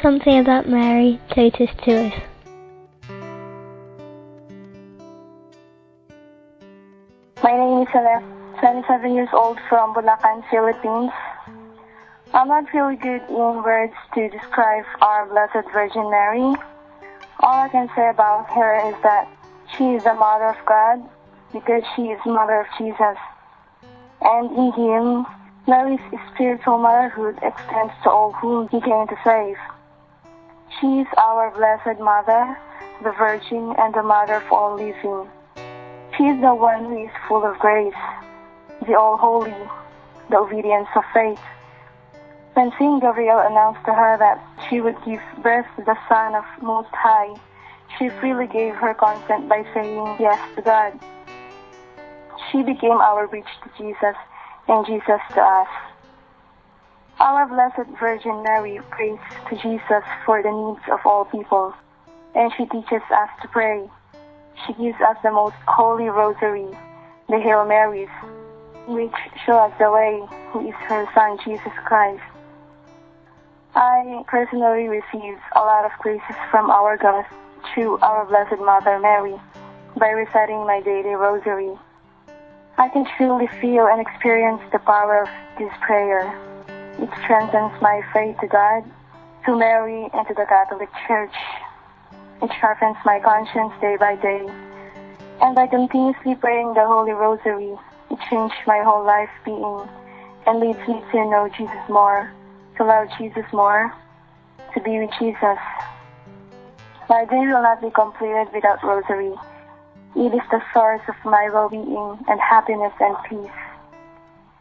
Something About Mary, Totus Tuus. My name is Celeste, 27 years old from Bulacan, Philippines. I'm not really good in words to describe our Blessed Virgin Mary. All I can say about her is that she is the Mother of God because she is Mother of Jesus. And in Him, Mary's spiritual motherhood extends to all whom He came to save. She is our Blessed Mother, the Virgin, and the Mother of all living. She is the one who is full of grace, the All Holy, the obedience of faith. When Saint Gabriel announced to her that she would give birth to the Son of Most High, she freely gave her consent by saying yes to God. She became our bridge to Jesus and Jesus to us. Our Blessed Virgin Mary prays to Jesus for the needs of all people, and she teaches us to pray. She gives us the most holy rosary, the Hail Marys, which show us the way, who is her Son, Jesus Christ. I personally receive a lot of graces from our God through our Blessed Mother Mary by reciting my daily rosary. I can truly feel and experience the power of this prayer. It strengthens my faith to God, to Mary, and to the Catholic Church. It sharpens my conscience day by day. And by continuously praying the Holy Rosary, it changed my whole life being and leads me to know Jesus more, to love Jesus more, to be with Jesus. My day will not be completed without Rosary. It is the source of my well-being and happiness and peace.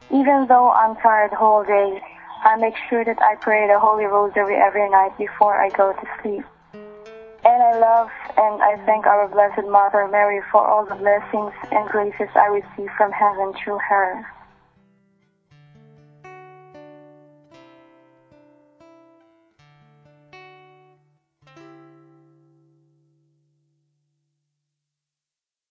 Even though I'm tired whole day, I make sure that I pray the Holy Rosary every night before I go to sleep. And I love and I thank our Blessed Mother Mary for all the blessings and graces I receive from heaven through her.